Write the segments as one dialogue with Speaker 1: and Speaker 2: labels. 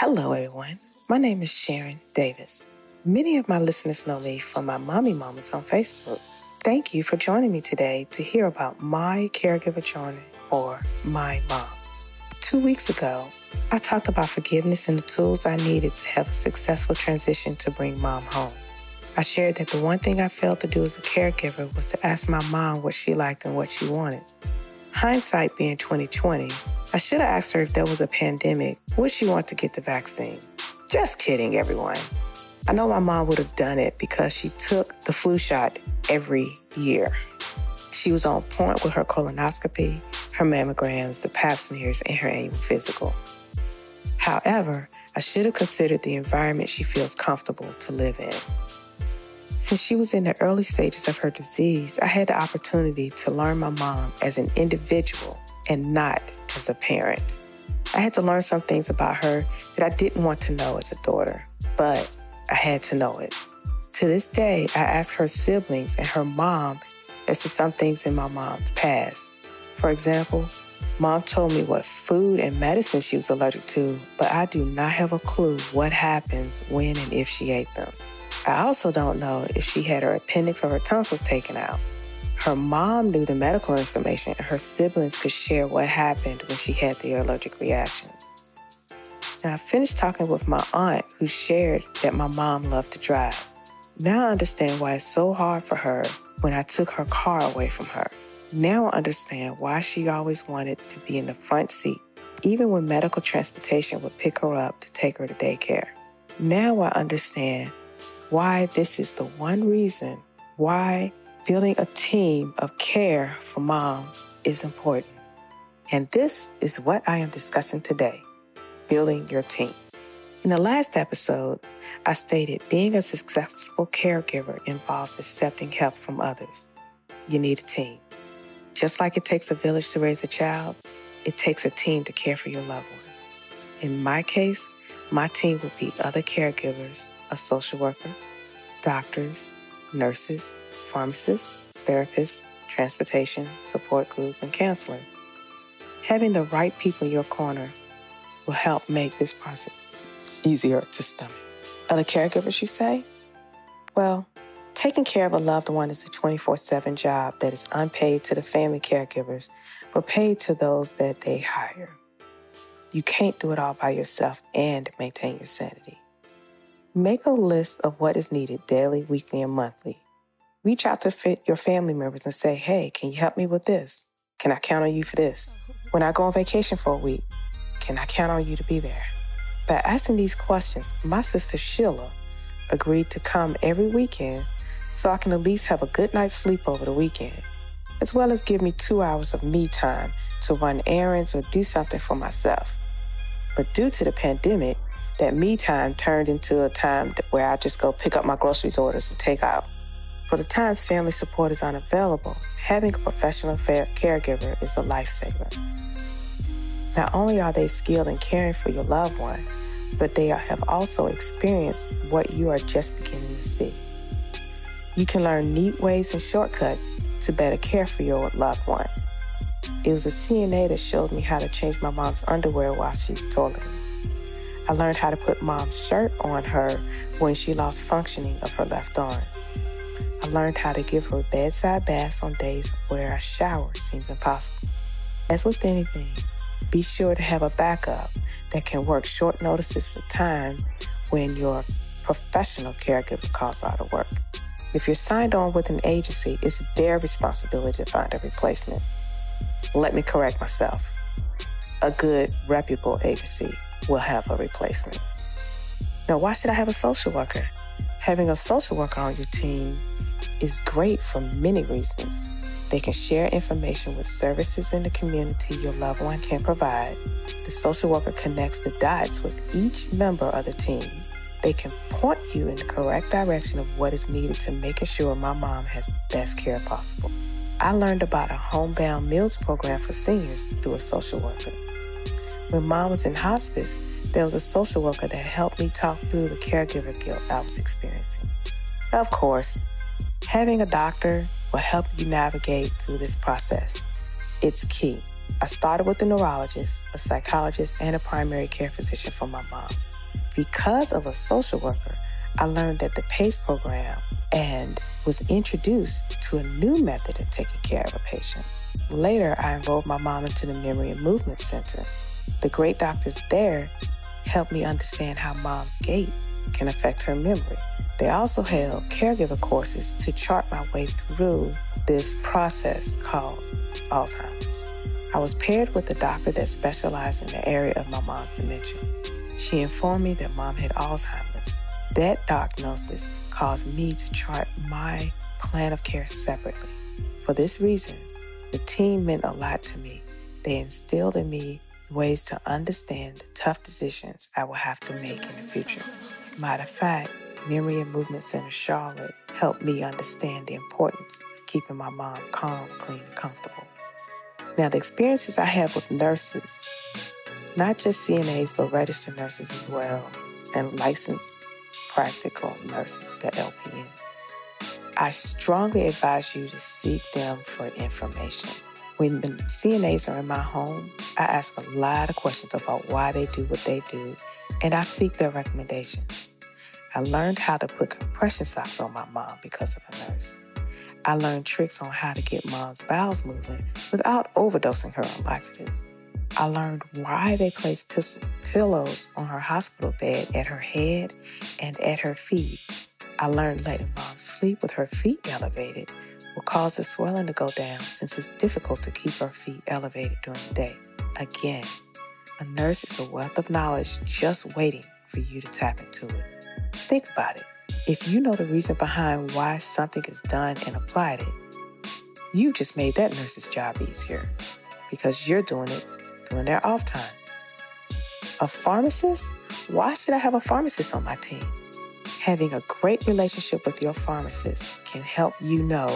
Speaker 1: Hello, everyone. My name is Sharon Davis. Many of my listeners know me from my mommy moments on Facebook. Thank you for joining me today to hear about my caregiver journey or my mom. Two weeks ago, I talked about forgiveness and the tools I needed to have a successful transition to bring mom home. I shared that the one thing I failed to do as a caregiver was to ask my mom what she liked and what she wanted. Hindsight being 2020, I should have asked her if there was a pandemic, would she want to get the vaccine? Just kidding, everyone. I know my mom would have done it because she took the flu shot every year. She was on point with her colonoscopy, her mammograms, the pap smears, and her annual physical. However, I should have considered the environment she feels comfortable to live in. Since she was in the early stages of her disease, I had the opportunity to learn my mom as an individual and not as a parent. I had to learn some things about her that I didn't want to know as a daughter, but I had to know it. To this day, I ask her siblings and her mom as to some things in my mom's past. For example, mom told me what food and medicine she was allergic to, but I do not have a clue what happens when and if she ate them. I also don't know if she had her appendix or her tonsils taken out. Her mom knew the medical information, and her siblings could share what happened when she had the allergic reactions. Now, I finished talking with my aunt, who shared that my mom loved to drive. Now I understand why it's so hard for her when I took her car away from her. Now I understand why she always wanted to be in the front seat, even when medical transportation would pick her up to take her to daycare. Now I understand why this is the one reason why building a team of care for mom is important. And this is what I am discussing today building your team. In the last episode, I stated being a successful caregiver involves accepting help from others. You need a team. Just like it takes a village to raise a child, it takes a team to care for your loved one. In my case, my team would be other caregivers, a social worker, doctors, nurses, pharmacists, therapists, transportation, support group, and counselor. Having the right people in your corner will help make this process easier to stomach. Other caregivers, you say? Well, taking care of a loved one is a 24 7 job that is unpaid to the family caregivers, but paid to those that they hire. You can't do it all by yourself and maintain your sanity. Make a list of what is needed daily, weekly, and monthly. Reach out to fit your family members and say, hey, can you help me with this? Can I count on you for this? When I go on vacation for a week, can I count on you to be there? By asking these questions, my sister Sheila agreed to come every weekend so I can at least have a good night's sleep over the weekend, as well as give me two hours of me time to run errands or do something for myself. But due to the pandemic, that me time turned into a time where I just go pick up my groceries orders and take out. For the times family support is unavailable, having a professional caregiver is a lifesaver. Not only are they skilled in caring for your loved one, but they have also experienced what you are just beginning to see. You can learn neat ways and shortcuts to better care for your loved one. It was a CNA that showed me how to change my mom's underwear while she's toileting. I learned how to put mom's shirt on her when she lost functioning of her left arm. I learned how to give her bedside baths on days where a shower seems impossible. As with anything, be sure to have a backup that can work short notices of time when your professional caregiver calls out of work. If you're signed on with an agency, it's their responsibility to find a replacement. Let me correct myself. A good, reputable agency will have a replacement. Now, why should I have a social worker? Having a social worker on your team is great for many reasons. They can share information with services in the community your loved one can provide. The social worker connects the dots with each member of the team. They can point you in the correct direction of what is needed to making sure my mom has the best care possible. I learned about a homebound meals program for seniors through a social worker. When mom was in hospice, there was a social worker that helped me talk through the caregiver guilt I was experiencing. Of course, having a doctor will help you navigate through this process. It's key. I started with a neurologist, a psychologist, and a primary care physician for my mom. Because of a social worker, I learned that the PACE program and was introduced to a new method of taking care of a patient. Later, I enrolled my mom into the Memory and Movement Center. The great doctors there helped me understand how mom's gait can affect her memory. They also held caregiver courses to chart my way through this process called Alzheimer's. I was paired with a doctor that specialized in the area of my mom's dementia. She informed me that mom had Alzheimer's. That diagnosis caused me to chart my plan of care separately. For this reason, the team meant a lot to me. They instilled in me ways to understand the tough decisions I will have to make in the future. Matter of fact, Memory and Movement Center Charlotte helped me understand the importance of keeping my mom calm, clean, and comfortable. Now, the experiences I have with nurses, not just CNAs, but registered nurses as well, and licensed practical nurses, the LPNs, I strongly advise you to seek them for information. When the CNAs are in my home, I ask a lot of questions about why they do what they do, and I seek their recommendations. I learned how to put compression socks on my mom because of a nurse. I learned tricks on how to get mom's bowels moving without overdosing her on laxatives. I learned why they place pillows on her hospital bed at her head and at her feet I learned letting mom sleep with her feet elevated will cause the swelling to go down since it's difficult to keep our feet elevated during the day. Again, a nurse is a wealth of knowledge just waiting for you to tap into it. Think about it. If you know the reason behind why something is done and applied it, you just made that nurse's job easier because you're doing it during their off time. A pharmacist? Why should I have a pharmacist on my team? Having a great relationship with your pharmacist can help you know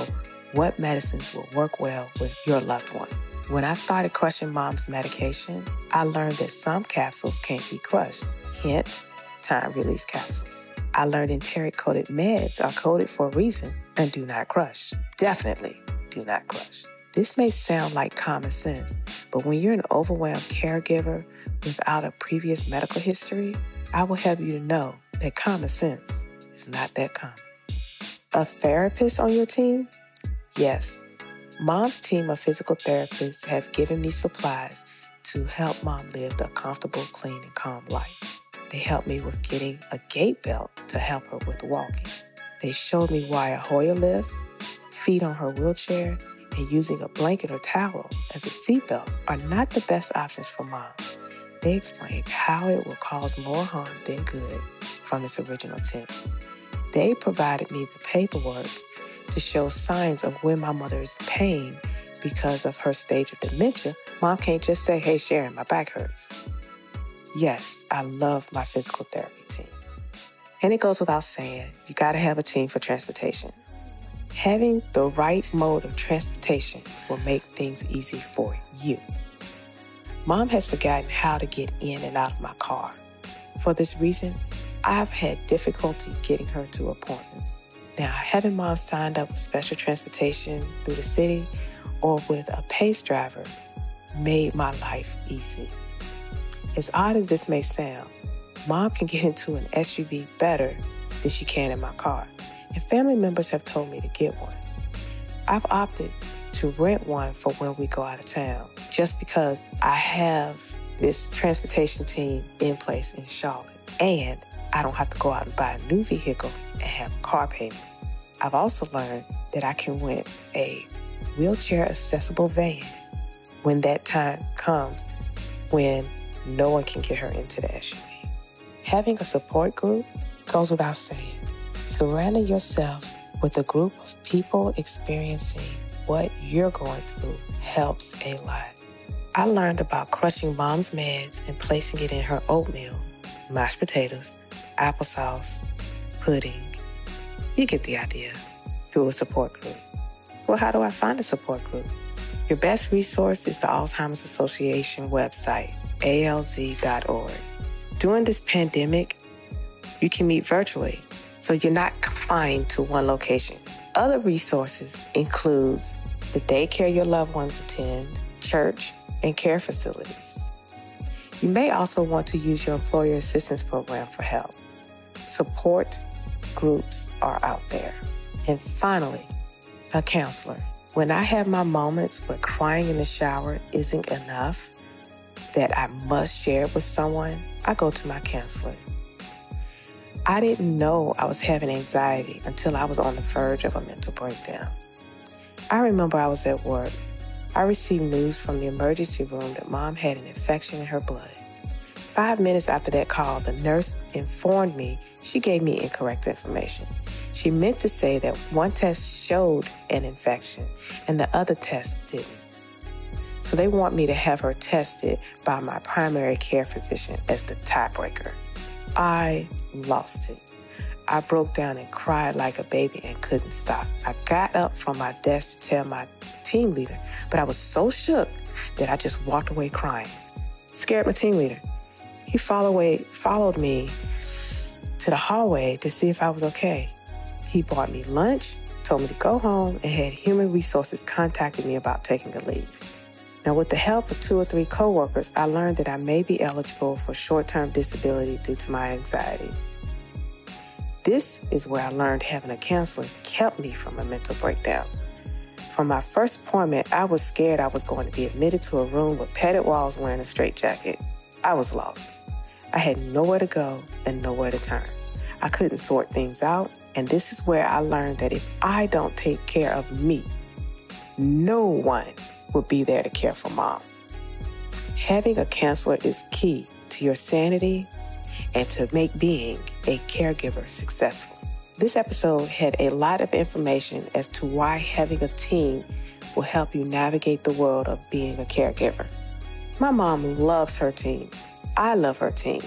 Speaker 1: what medicines will work well with your loved one. When I started crushing mom's medication, I learned that some capsules can't be crushed, hint, time release capsules. I learned enteric coated meds are coated for a reason and do not crush. Definitely do not crush. This may sound like common sense, but when you're an overwhelmed caregiver without a previous medical history, I will help you to know that common sense is not that common. A therapist on your team? Yes. Mom's team of physical therapists have given me supplies to help mom live a comfortable, clean, and calm life. They helped me with getting a gait belt to help her with walking. They showed me why a Hoyer lift, feet on her wheelchair, and using a blanket or towel as a seatbelt are not the best options for mom. They explained how it will cause more harm than good from its original intent. They provided me the paperwork to show signs of when my mother is in pain because of her stage of dementia. Mom can't just say, hey, Sharon, my back hurts. Yes, I love my physical therapy team. And it goes without saying, you got to have a team for transportation. Having the right mode of transportation will make things easy for you. Mom has forgotten how to get in and out of my car. For this reason, I've had difficulty getting her to appointments. Now, having mom signed up with special transportation through the city or with a PACE driver made my life easy. As odd as this may sound, mom can get into an SUV better than she can in my car, and family members have told me to get one. I've opted to rent one for when we go out of town just because I have this transportation team in place in Charlotte. And I don't have to go out and buy a new vehicle and have car payment. I've also learned that I can rent a wheelchair accessible van when that time comes when no one can get her into the SUV. Having a support group goes without saying. Surrounding yourself with a group of people experiencing what you're going through helps a lot. I learned about crushing mom's meds and placing it in her oatmeal, mashed potatoes, applesauce, pudding. You get the idea through a support group. Well, how do I find a support group? Your best resource is the Alzheimer's Association website, alz.org. During this pandemic, you can meet virtually, so you're not confined to one location. Other resources includes the daycare your loved ones attend, church, and care facilities. You may also want to use your employer assistance program for help. Support groups are out there. And finally, a counselor. When I have my moments where crying in the shower isn't enough, that I must share with someone, I go to my counselor. I didn't know I was having anxiety until I was on the verge of a mental breakdown. I remember I was at work. I received news from the emergency room that mom had an infection in her blood. Five minutes after that call, the nurse informed me she gave me incorrect information. She meant to say that one test showed an infection and the other test didn't. So they want me to have her tested by my primary care physician as the tiebreaker. I lost it. I broke down and cried like a baby and couldn't stop. I got up from my desk to tell my team leader, but I was so shook that I just walked away crying. Scared my team leader. He followed, away, followed me to the hallway to see if I was okay. He bought me lunch, told me to go home, and had human resources contacted me about taking a leave. Now, with the help of two or three coworkers, I learned that I may be eligible for short-term disability due to my anxiety. This is where I learned having a counselor kept me from a mental breakdown. From my first appointment, I was scared I was going to be admitted to a room with padded walls wearing a straitjacket. I was lost. I had nowhere to go and nowhere to turn. I couldn't sort things out, and this is where I learned that if I don't take care of me, no one will be there to care for mom. Having a counselor is key to your sanity and to make being a caregiver successful. This episode had a lot of information as to why having a team will help you navigate the world of being a caregiver. My mom loves her team. I love her team.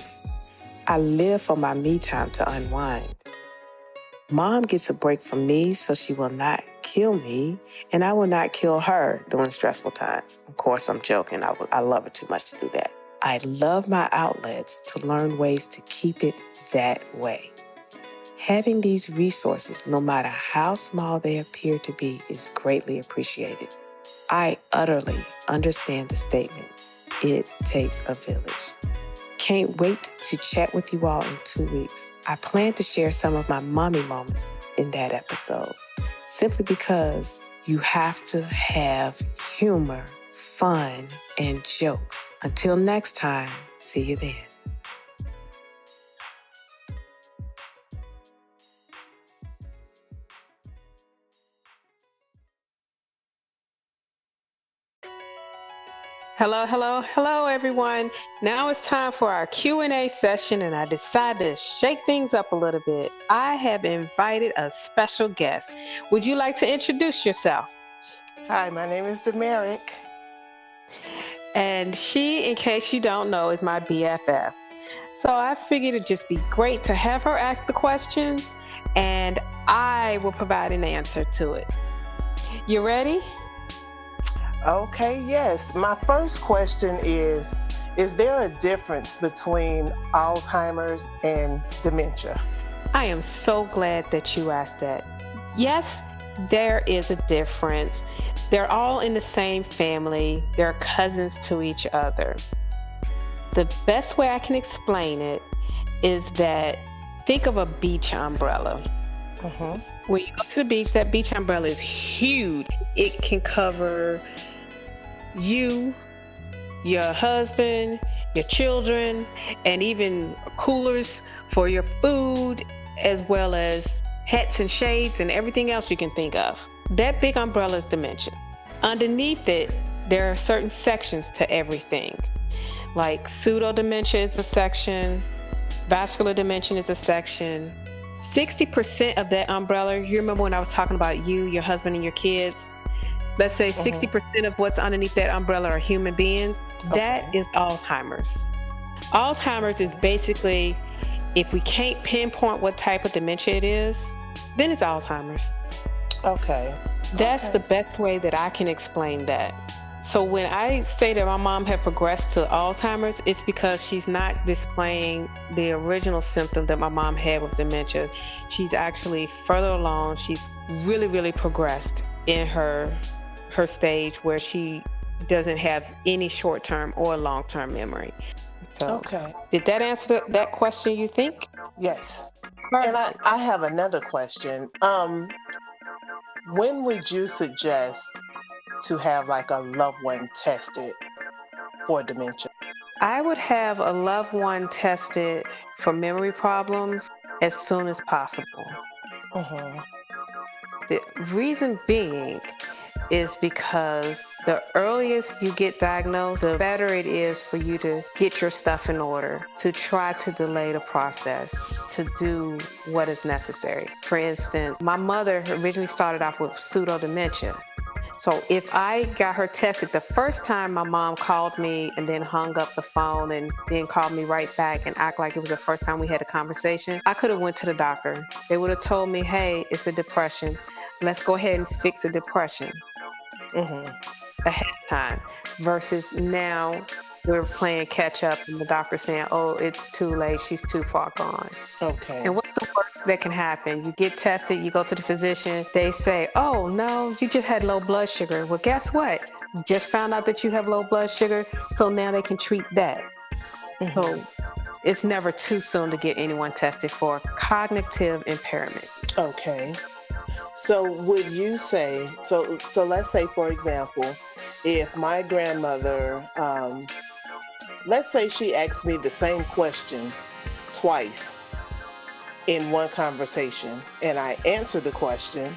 Speaker 1: I live for my me time to unwind. Mom gets a break from me so she will not kill me, and I will not kill her during stressful times. Of course, I'm joking. I, I love her too much to do that. I love my outlets to learn ways to keep it that way. Having these resources, no matter how small they appear to be, is greatly appreciated. I utterly understand the statement it takes a village. Can't wait to chat with you all in two weeks. I plan to share some of my mommy moments in that episode, simply because you have to have humor fun, and jokes. Until next time, see you then.
Speaker 2: Hello, hello, hello everyone. Now it's time for our Q&A session and I decided to shake things up a little bit. I have invited a special guest. Would you like to introduce yourself?
Speaker 3: Hi, my name is Demerick.
Speaker 2: And she, in case you don't know, is my BFF. So I figured it'd just be great to have her ask the questions and I will provide an answer to it. You ready?
Speaker 3: Okay, yes. My first question is Is there a difference between Alzheimer's and dementia?
Speaker 2: I am so glad that you asked that. Yes, there is a difference. They're all in the same family, they're cousins to each other. The best way I can explain it is that think of a beach umbrella. Mm-hmm. When you go to the beach, that beach umbrella is huge. It can cover you, your husband, your children, and even coolers for your food, as well as hats and shades and everything else you can think of. That big umbrella is dementia. Underneath it, there are certain sections to everything. Like pseudo dementia is a section, vascular dementia is a section. 60% of that umbrella, you remember when I was talking about you, your husband, and your kids? Let's say 60% mm-hmm. of what's underneath that umbrella are human beings. Okay. That is Alzheimer's. Alzheimer's is basically if we can't pinpoint what type of dementia it is, then it's Alzheimer's.
Speaker 3: Okay.
Speaker 2: That's
Speaker 3: okay.
Speaker 2: the best way that I can explain that. So when I say that my mom had progressed to Alzheimer's, it's because she's not displaying the original symptom that my mom had with dementia. She's actually further along. She's really, really progressed in her her stage where she doesn't have any short term or long term memory. So,
Speaker 3: Okay.
Speaker 2: did that answer that question? You think?
Speaker 3: Yes. And I, I have another question. Um, when would you suggest to have like a loved one tested for dementia?
Speaker 2: I would have a loved one tested for memory problems as soon as possible.
Speaker 3: hmm
Speaker 2: The reason being is because the earliest you get diagnosed, the better it is for you to get your stuff in order, to try to delay the process, to do what is necessary. For instance, my mother originally started off with pseudo dementia. So if I got her tested the first time my mom called me and then hung up the phone and then called me right back and act like it was the first time we had a conversation, I could have went to the doctor. They would have told me, "Hey, it's a depression. Let's go ahead and fix a depression."
Speaker 3: hmm
Speaker 2: ahead of time versus now we're playing catch up and the doctor's saying, oh, it's too late. She's too far gone.
Speaker 3: Okay.
Speaker 2: And what's the worst that can happen? You get tested, you go to the physician, they say, oh, no, you just had low blood sugar. Well, guess what? You just found out that you have low blood sugar, so now they can treat that.
Speaker 3: Mhm.
Speaker 2: So it's never too soon to get anyone tested for cognitive impairment.
Speaker 3: Okay. So would you say so so let's say for example, if my grandmother um let's say she asked me the same question twice in one conversation and I answer the question,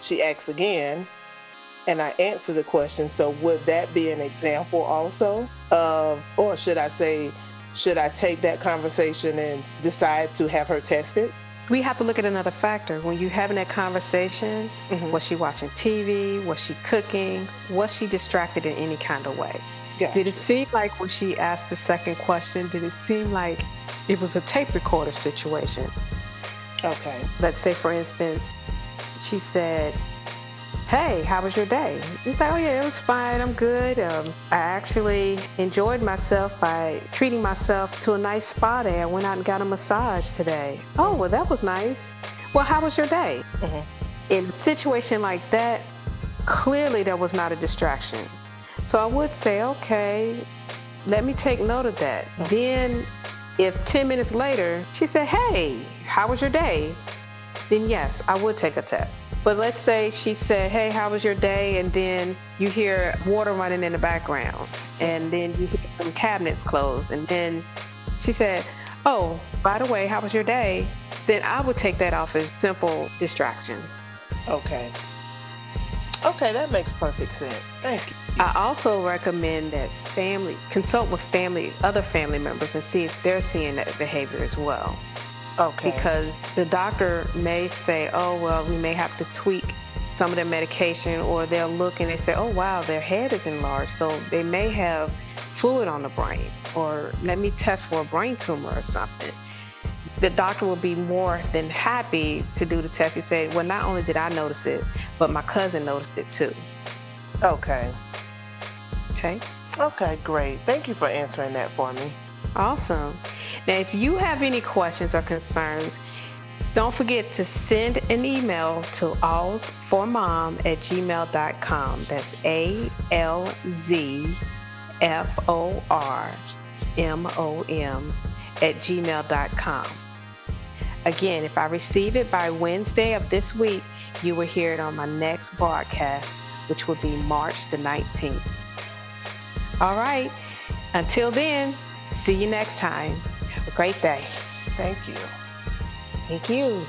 Speaker 3: she asks again and I answer the question. So would that be an example also of or should I say should I take that conversation and decide to have her tested?
Speaker 2: We have to look at another factor. When you're having that conversation,
Speaker 3: Mhm.
Speaker 2: Was she watching TV? Was she cooking? Was she distracted in any kind of way?
Speaker 3: Gotcha.
Speaker 2: Did it seem like when she asked the second question, did it seem like it was a tape recorder situation?
Speaker 3: Okay.
Speaker 2: Let's say, for instance, she said, Hey, how was your day? He's like, Oh, yeah, it was fine. I'm good. Um, I actually enjoyed myself by treating myself to a nice spa day. I went out and got a massage today. Oh, well, that was nice. Well, how was your day?
Speaker 3: Mhm.
Speaker 2: in a situation like that, clearly there was not a distraction. So I would say, okay, let me take note of that. Then, if 10 minutes later she said, hey, how was your day? Then yes, I would take a test. But let's say she said, hey, how was your day? And then you hear water running in the background, and then you hear some cabinets closed, and then she said, oh, by the way, how was your day? Then I would take that off as simple distraction.
Speaker 3: Okay. Okay, that makes perfect sense. Thank you.
Speaker 2: I also recommend that family consult with family, other family members, and see if they're seeing that behavior as well.
Speaker 3: Okay.
Speaker 2: Because the doctor may say, "Oh, well, we may have to tweak some of their medication," or they'll look and they say, "Oh, wow, their head is enlarged, so they may have fluid on the brain," or "Let me test for a brain tumor or something." The doctor will be more than happy to do the test. You say, "Well, not only did I notice it, but my cousin noticed it too."
Speaker 3: okay.
Speaker 2: Okay.
Speaker 3: Okay, great. Thank you for answering that for me.
Speaker 2: Awesome. Now, if you have any questions or concerns, don't forget to send an email to alzformom at gmail.com. That's A L Z F O R M O M at gmail.com. Again, if I receive it by Wednesday of this week, you will hear it on my next broadcast, which will be March the 19th. All right. Until then, see you next time. Have a great day.
Speaker 3: Thank you.
Speaker 2: Thank you.